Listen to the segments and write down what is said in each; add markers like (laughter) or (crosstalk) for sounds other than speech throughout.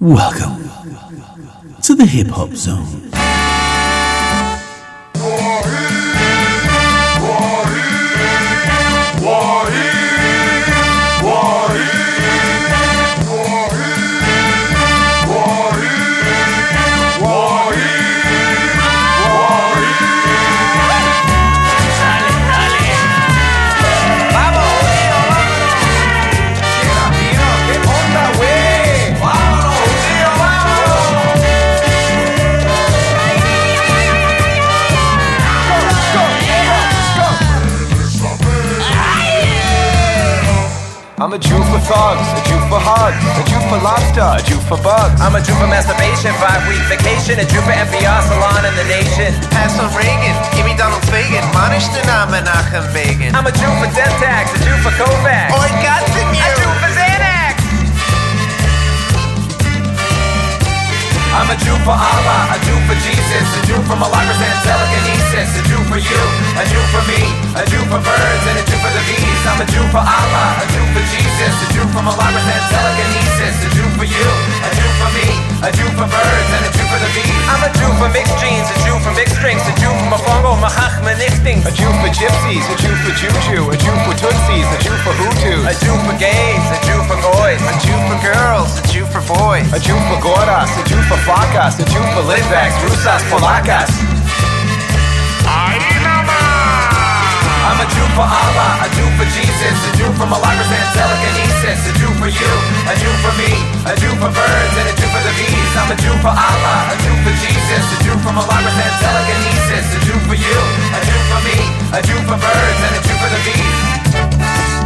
Welcome to the Hip Hop Zone. A Jew for thugs, a Jew for hugs, a Jew for lobster, a Jew for bugs. I'm a Jew for masturbation, five week vacation, a Jew for FBR salon in the nation. Pass on Reagan, give me Donald Fagen, Manish Dana Menachem Begin. I'm a Jew for death tax, a Jew for Kovacs. Oh, Oi, got the A I'm a Jew for Allah, a Jew for Jesus, a Jew for Malakas and telekinesis, a Jew for you, a Jew for me, a Jew for birds, and a Jew for the bees. I'm a Jew for Allah, a Jew for Jesus, a Jew for Malakas and telekinesis, a Jew for you, a Jew for me, a Jew for birds, and a Jew for the bees. I'm a Jew for mixed jeans, a Jew for mixed drinks, a Jew for Mafongo, Mahachma, Nichtings. A Jew for gypsies, a Jew for juju, a Jew for tootsies, a Jew for hutus, A Jew for gays, a Jew for goys. A Jew for girls, a Jew for boys. a Jew for gordas, a Jew for flacas, a Jew for litvaks, rusas, polacas. Jew for Allah, a Jew for Jesus, a Jew for Malakas and telekinesis, a Jew for you, a Jew for me, a Jew for birds, and a Jew for the bees. I'm a Jew for Allah, a Jew for Jesus, a Jew for Malakas and telekinesis, a Jew for you, a Jew for me, a Jew for birds, and a Jew for the bees.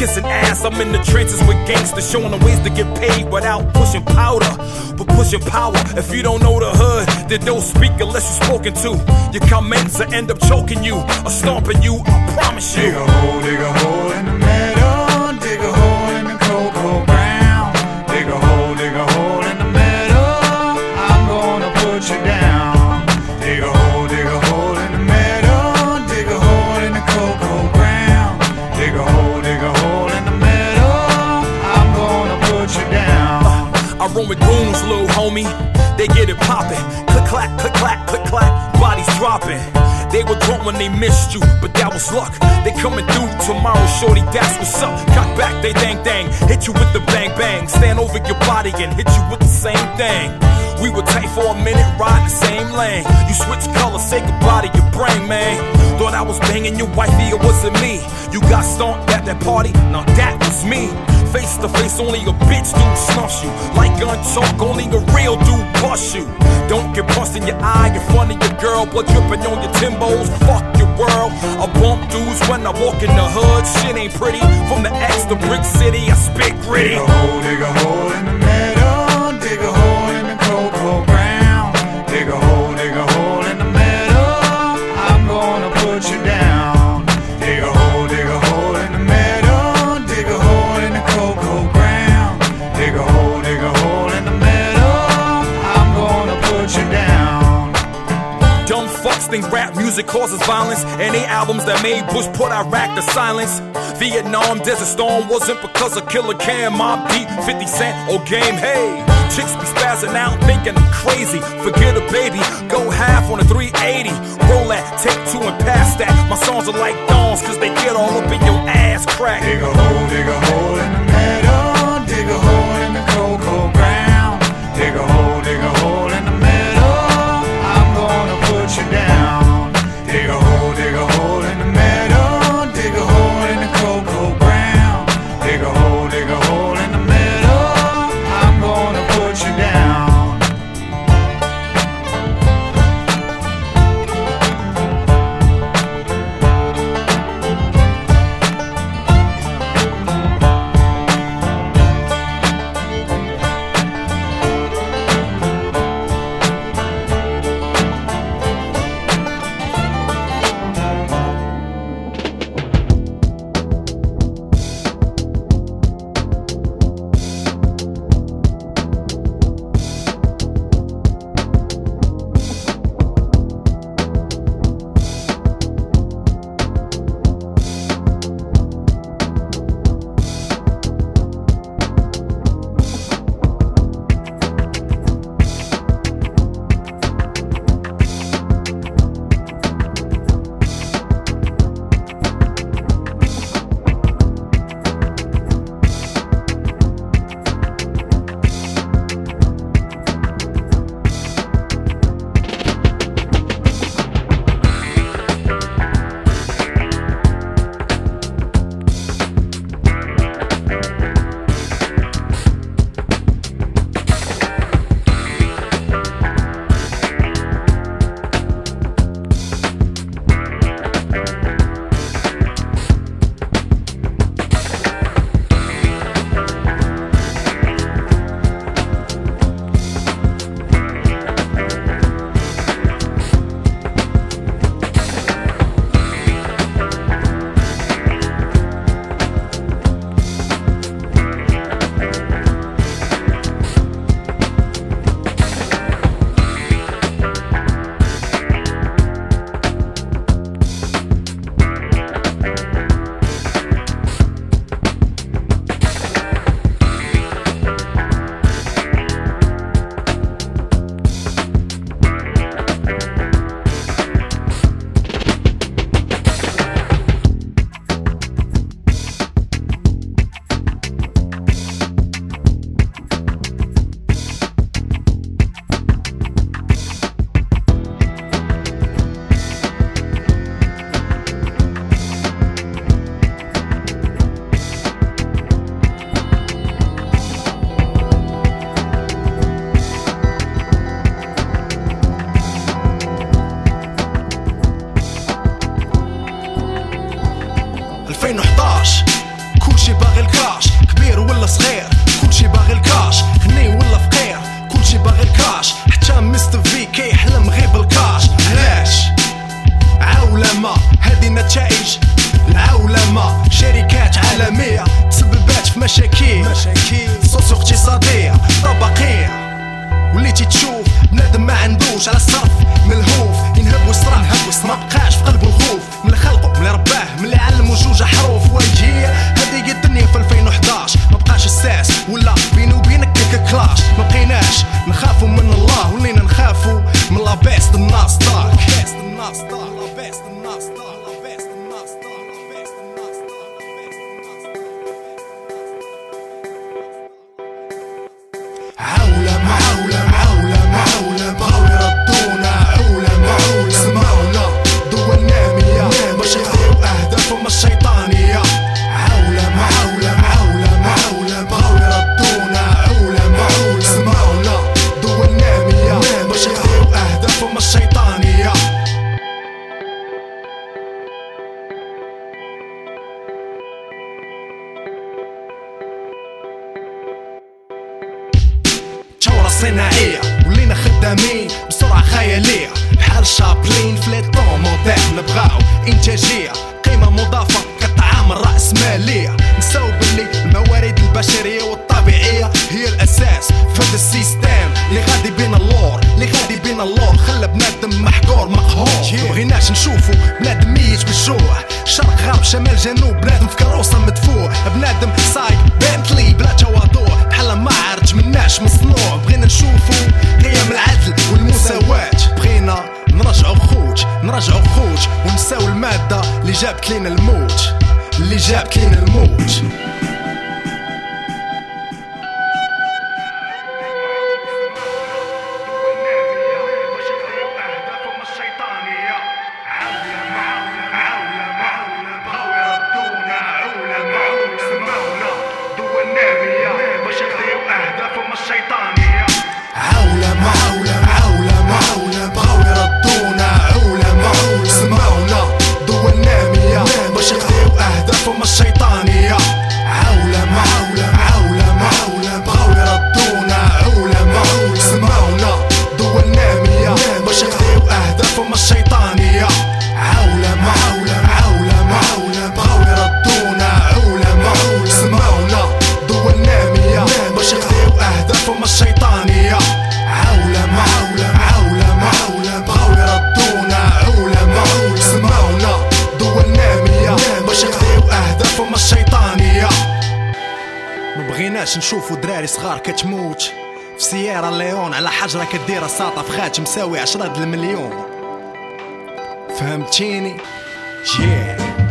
Kissing ass, I'm in the trenches with gangsters showing them ways to get paid without pushing powder, but pushing power. If you don't know the hood, then don't speak unless you're spoken to. Your comments will end up choking you or stomping you. I promise you. Dig a hole, dig a hole in the meadow. Homie. They get it poppin'. Click clack, click clack, click clack. Bodies dropping. They were drunk when they missed you, but that was luck. They coming through tomorrow, shorty. That's what's up. Cock back, they dang dang. Hit you with the bang bang. Stand over your body and hit you with the same thing. We were tight for a minute, ride the same lane. You switch colors, say goodbye to your brain, man. Thought I was banging your wifey, it wasn't me. You got stomped at that party, now that was me. Face to face, only a bitch dude snuffs you. Like gun talk, only a real dude bust you. Don't get bust in your eye in front of your girl, blood dripping on your Timbos. Fuck your world. I bump dudes when I walk in the hood. Shit ain't pretty. From the X to Brick City, I spit gritty. Dig a hole, dig a hole in the meadow. Dig a hole in the cocoa ground. Music causes violence. Any albums that made Bush put Iraq to silence. Vietnam Desert Storm wasn't because of Killa Cam, Mobb Deep, 50 Cent, or Game. Hey, chicks be spazzing out thinking I'm crazy. Forget a baby, go half on a 380. Roll that, take two and pass that. My songs are like thorns cause they get all up in your ass crack. Dig a hole, dig مين بسرعة خيالية. بحال شابلين في لي طون نبغاو إنتاجية. قيمة مضافة كطعام الرأس مالية. نساو بلي الموارد البشرية والطبيعية هي الأساس في هذا السيستم. اللي غادي بين اللور اللي غادي بين اللور. خلى بنادم محقور مقهور. Yeah. بغيناش نشوفو بنادم ميت بالجوع. شرق غرب شمال جنوب بنادم في كروسة مدفوع. بنادم سايق بنتلي بلا تواضع علاش مصنوع بغينا نشوفو قيم العدل والمساواة. بغينا نرجعو خوت نرجعو خوت ونساو المادة اللي جابت لينا الموت. اللي جابت لينا الموت. ليون على حجره كدير الساطة في خاتش مساوي عشرة المليون فهمتيني yeah.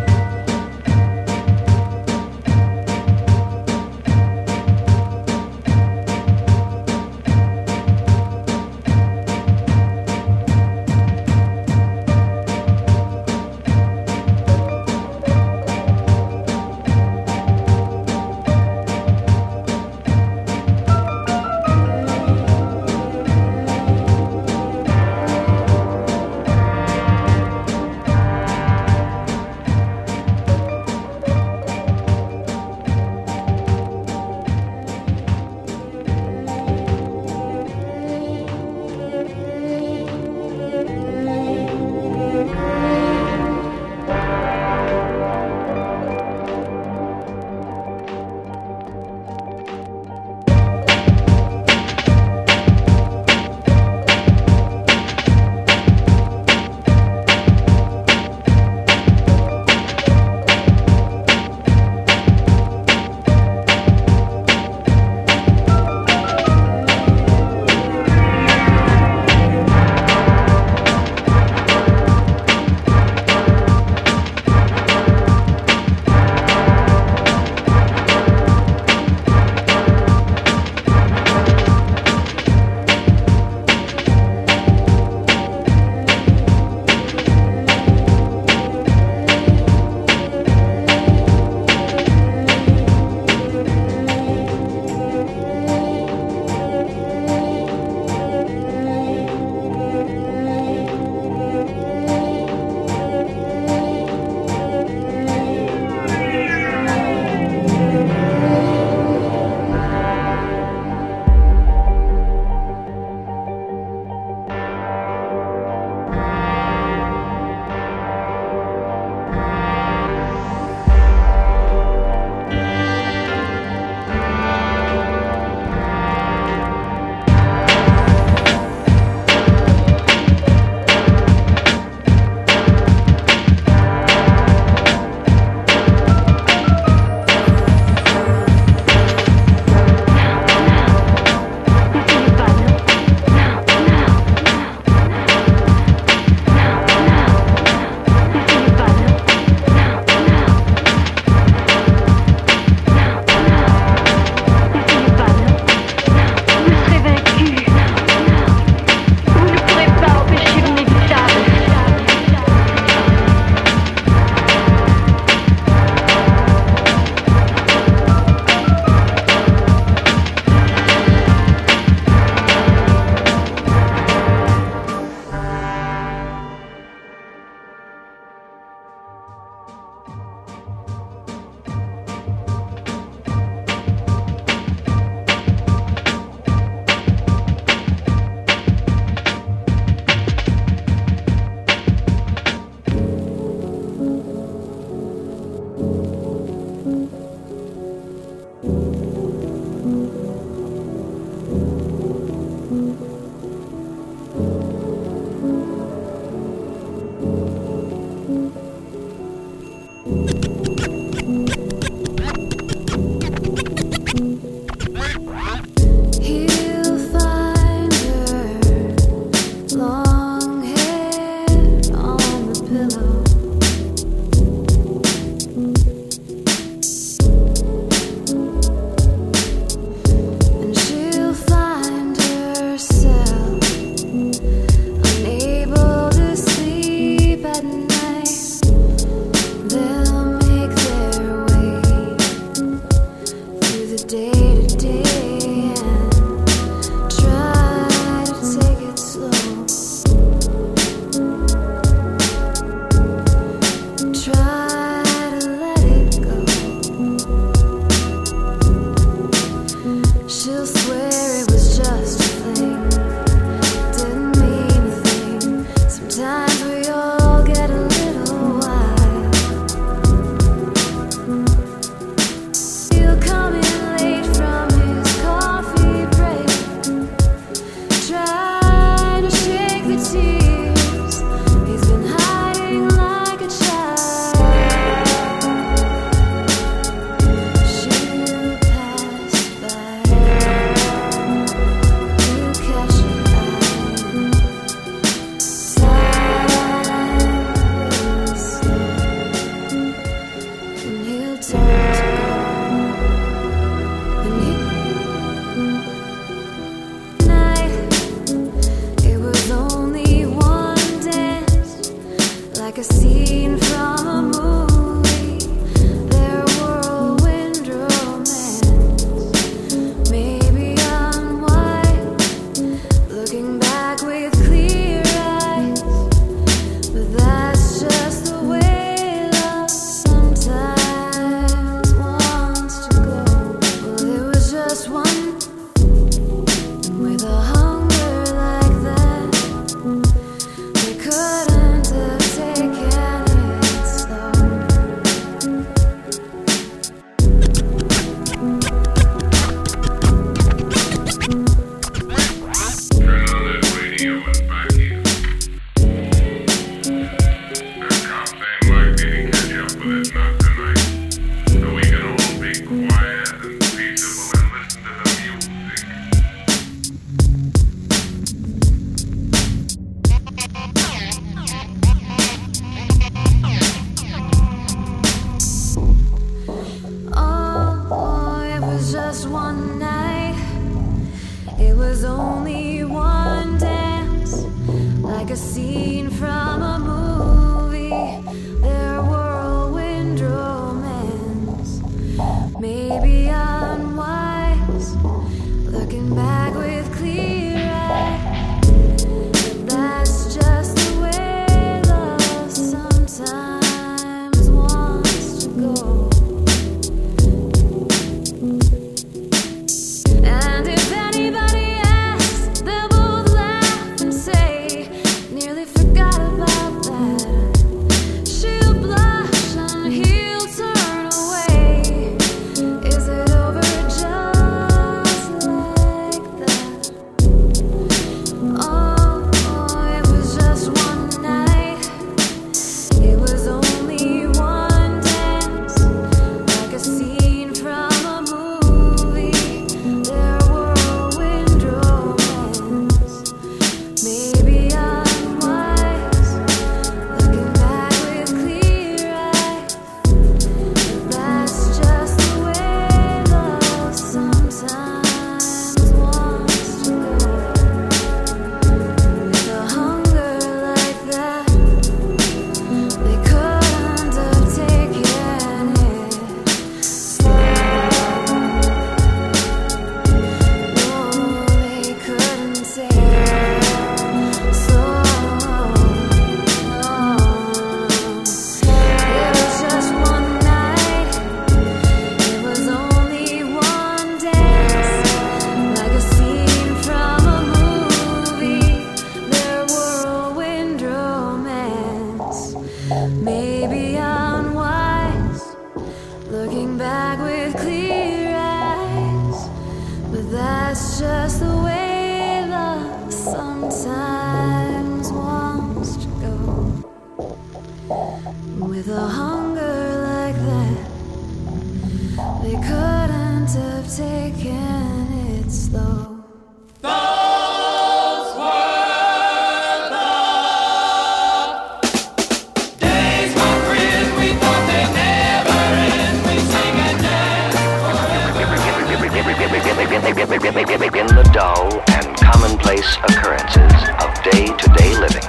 In the dull and commonplace occurrences of day-to-day living,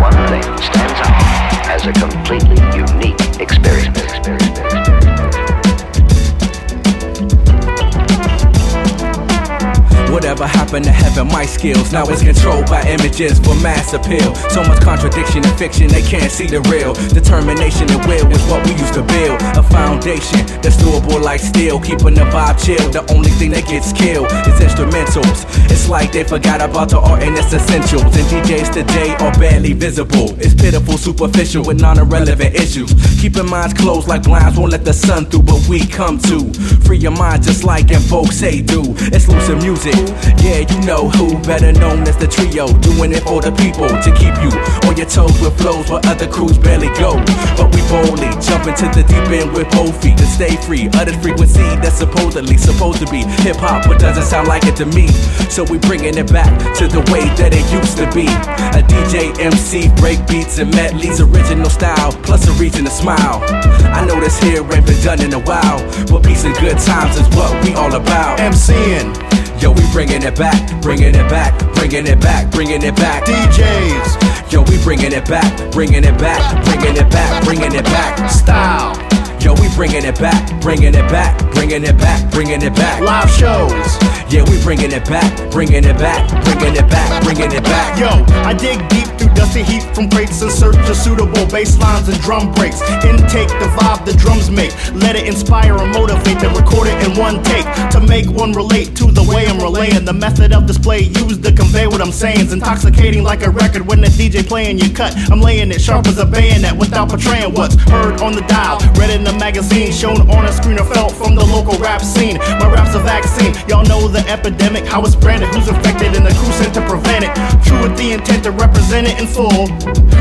one thing stands out as a completely unique experience. Whatever happened to heaven, my skills now it's controlled by images for mass appeal. So much contradiction in fiction, they can't see the real. Determination and will is what we used to build. A foundation that's doable like steel, keeping the vibe chill. The only thing that gets killed is instrumentals. It's like they forgot about the art and its essentials. And DJs today are barely visible. It's pitiful, superficial, with non-irrelevant issues. Keeping minds closed like blinds won't let the sun through, but we come to free your mind just like in folks say do. Exclusive music, yeah, you know who. Better known as the trio, doing it for the people to keep you on your toes with flows where other crews barely go. But we boldly jump into the deep end with both feet to stay free. Other frequency that's supposedly supposed to be hip hop, but doesn't sound like it to me. So we bringing it back to the way that it used to be. A DJ, MC, break beats and medleys, original style, plus a reason to smile. I know this here ain't been done in a while, but peace and good times is what we all about. MCing. Yo, we bringing it back, bringing it back, bringing it back, bringing it back. DJs. Yo, we bringing it back, bringing it back, bringing it back, bringing it back. Style. Yo, we bringing it back, bringing it back, bringing it back, bringing it back. Live shows. Yeah, we bringing it back, bringing it back, bringing it back, bringing it back. Yo, I dig deep through dusty heat from crates in search of suitable bass lines and drum breaks. Intake the vibe the drums make. Let it inspire and motivate, then record it in one take. To make one relate to the way I'm relaying. The method of display used to convey what I'm saying. It's intoxicating like a record when the DJ playing your cut. I'm laying it sharp as a bayonet without portraying what's heard on the dial. Read in the magazine, shown on a screen or felt from the local rap scene. My rap's a vaccine. Y'all know the epidemic, how it's branded, who's affected, and the crew sent to prevent it. True with the intent to represent it in full.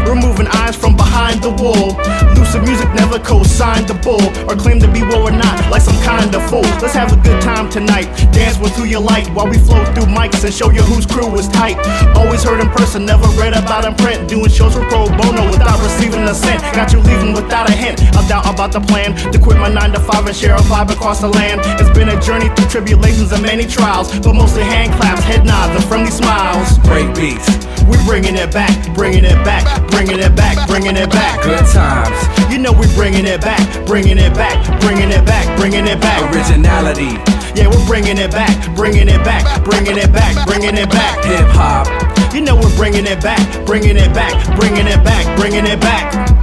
Removing eyes from behind the wall. Lucid music never co-signed the bull or claim to be what we're not, like some kind of fool. Let's have a good time tonight. Dance with who you like while we flow through mics and show you whose crew is tight. Always heard in person, never read about in print. Doing shows for pro bono without receiving a cent. Got you leaving without a hint. I doubt about the plan to quit my 9 to 5 and share a vibe across the land. It's been a journey through tribulations and many trials, but mostly hand claps, head nods, and friendly smiles. Break beats, We bringing it back, bringing it back, bringing it back, bringing it back. good times, You know we bringing it back, bringing it back, bringing it back, bringing it back. originality, Yeah, we're bringing it back, bringing it back, bringing it back, bringing it back. hip hop. You know we're bringing it back, bringing it back, bringing it back, bringing it back.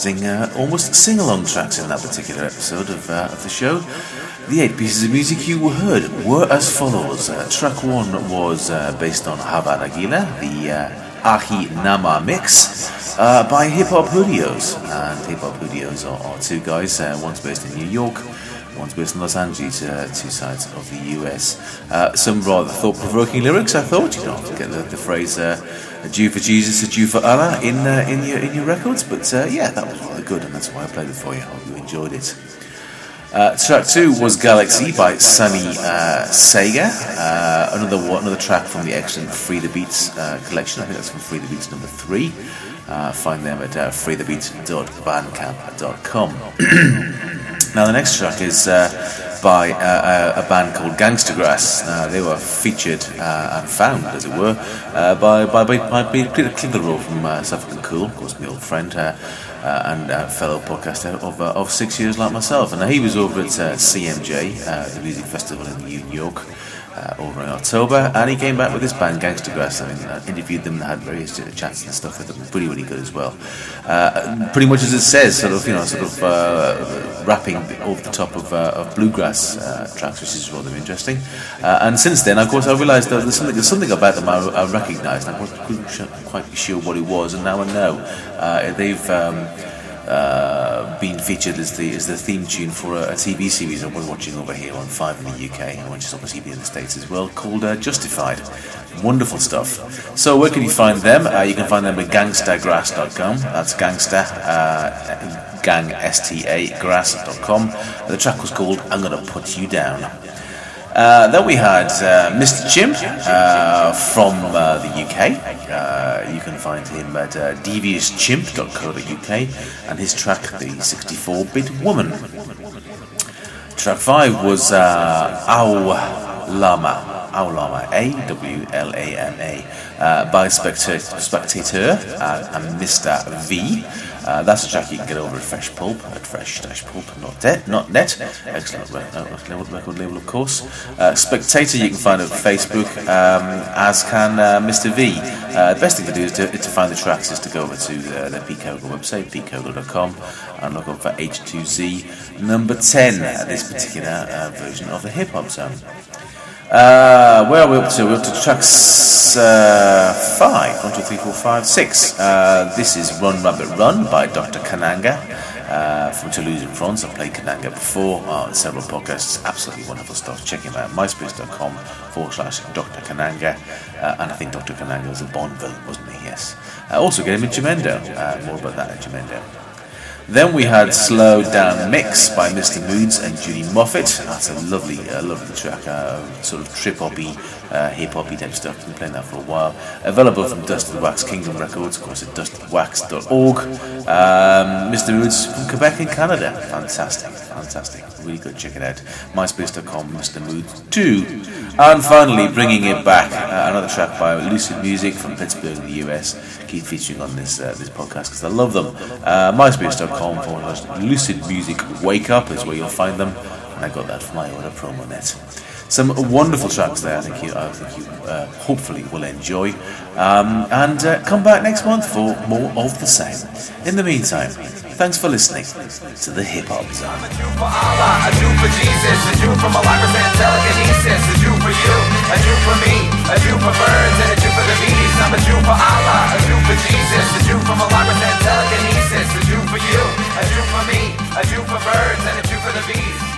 Interesting, uh, almost sing along tracks in that particular episode of, uh, of the show. The eight pieces of music you heard were as follows. Uh, track one was uh, based on Havana Nagila, the uh, Ahi Nama mix uh, by Hip Hop Hoodios. And Hip Hop Hoodios are, are two guys, one's based in New York, one's based in Los Angeles, uh, two sides of the US. Uh, some rather thought-provoking lyrics, I thought. You don't get the, the phrase uh, "a Jew for Jesus, a Jew for Allah" in uh, in your in your records, but uh, yeah, that was rather good, and that's why I played it for you. I hope you enjoyed it. Uh, track two was Galaxy by uh, Saga. Another another track from the excellent Free the Beats collection. I think that's from Free the Beats number three. Find them at uh, freethebeats.bandcamp.com. (clears throat) now the next track is uh, by uh, a, a band called Gangstagrass. Uh, they were featured uh, and found, as it were, uh, by by by, by Peter Kligerov from uh, South African Cool, of course, my old friend. Uh, uh, and uh, fellow podcaster of, uh, of six years like myself. And he was over at uh, CMJ, uh, the music festival in New York, uh, over in October, and he came back with his band Gangstagrass. I mean, I interviewed them, and had various chats and stuff with them. Pretty, really good as well. Uh, pretty much as it says, sort of, you know, sort of uh, rapping over the top of, uh, of bluegrass uh, tracks, which is rather interesting. Uh, and since then, of course, I realised there's something, there's something about them I, I recognised. I wasn't quite sure what it was, and now I know. They've. Um, uh, been featured as the as the theme tune for a, a TV series that we're watching over here on Five in the UK, and which is obviously in the States as well, called uh, Justified. Wonderful stuff. So where can you find them? Uh, you can find them at gangstagrass.com. That's gangsta, uh, gang S-T-A, grass.com. The track was called I'm Gonna Put You Down. Uh, then we had uh, Mr. Chimp uh, from uh, the UK. Uh, you can find him at uh, deviousschimp.co.uk and his track, The 64 Bit Woman. Track 5 was uh, Aw Lama. Aw Lama. A W L A M A. By Spectateur, and Mr. V. Uh, that's a track you can get over at Fresh Pulp at fresh-pulp.net. Not net. Excellent re- uh, record label, of course. Uh, Spectateur you can find on Facebook, um, as can uh, Mr. V. Uh, the best thing to do is to, to find the tracks is to go over to the, the Pete Kogel website, petekogel.com, and look up for H2Z number 10, uh, this particular uh, version of the hip hop zone. Uh, where are we up to? We're up to tracks uh, five. One, two, three, four, five, six. Uh, this is Run Rabbit Run by Dr. Kananga uh, from Toulouse in France. I've played Kananga before on several podcasts. Absolutely wonderful stuff. Check him out. MySpace.com forward slash Dr. Kananga. Uh, and I think Dr. Kananga was a Bond villain, wasn't he? Yes. Uh, also get him in Jamendo. Uh, more about that at Jamendo. Then we had Slow Down Mix by Mr. Moods and Judy Moffitt. That's a lovely, uh, lovely track, uh, sort of trip hoppy, uh, hip hoppy type stuff. Been playing that for a while. Available from Dusted Wax Kingdom Records, of course, at dustedwax.org. Um, Mr. Moods from Quebec in Canada. Fantastic, fantastic. Really good, check it out. MySpace.com, Mr. Moods 2. And finally, bringing it back, uh, another track by Lucid Music from Pittsburgh the US. Keep featuring on this uh, this podcast because I love them. Uh, music.bandcamp.com forward slash lucid music wake up is where you'll find them. And I got that from my order promo net. Some wonderful tracks there. I think you, I think you uh, hopefully will enjoy. Um, and uh, come back next month for more of the same. In the meantime, thanks for listening to the Hip Hop Zone. A Jew for Allah, a Jew for Jesus, a Jew for telekinesis, a Jew for you, a Jew for me, a Jew for birds, and a Jew for the bees. I'm a Jew for Allah, a Jew for Jesus, a Jew for telekinesis you, a Jew for me, a Jew for birds, and a Jew for the bees.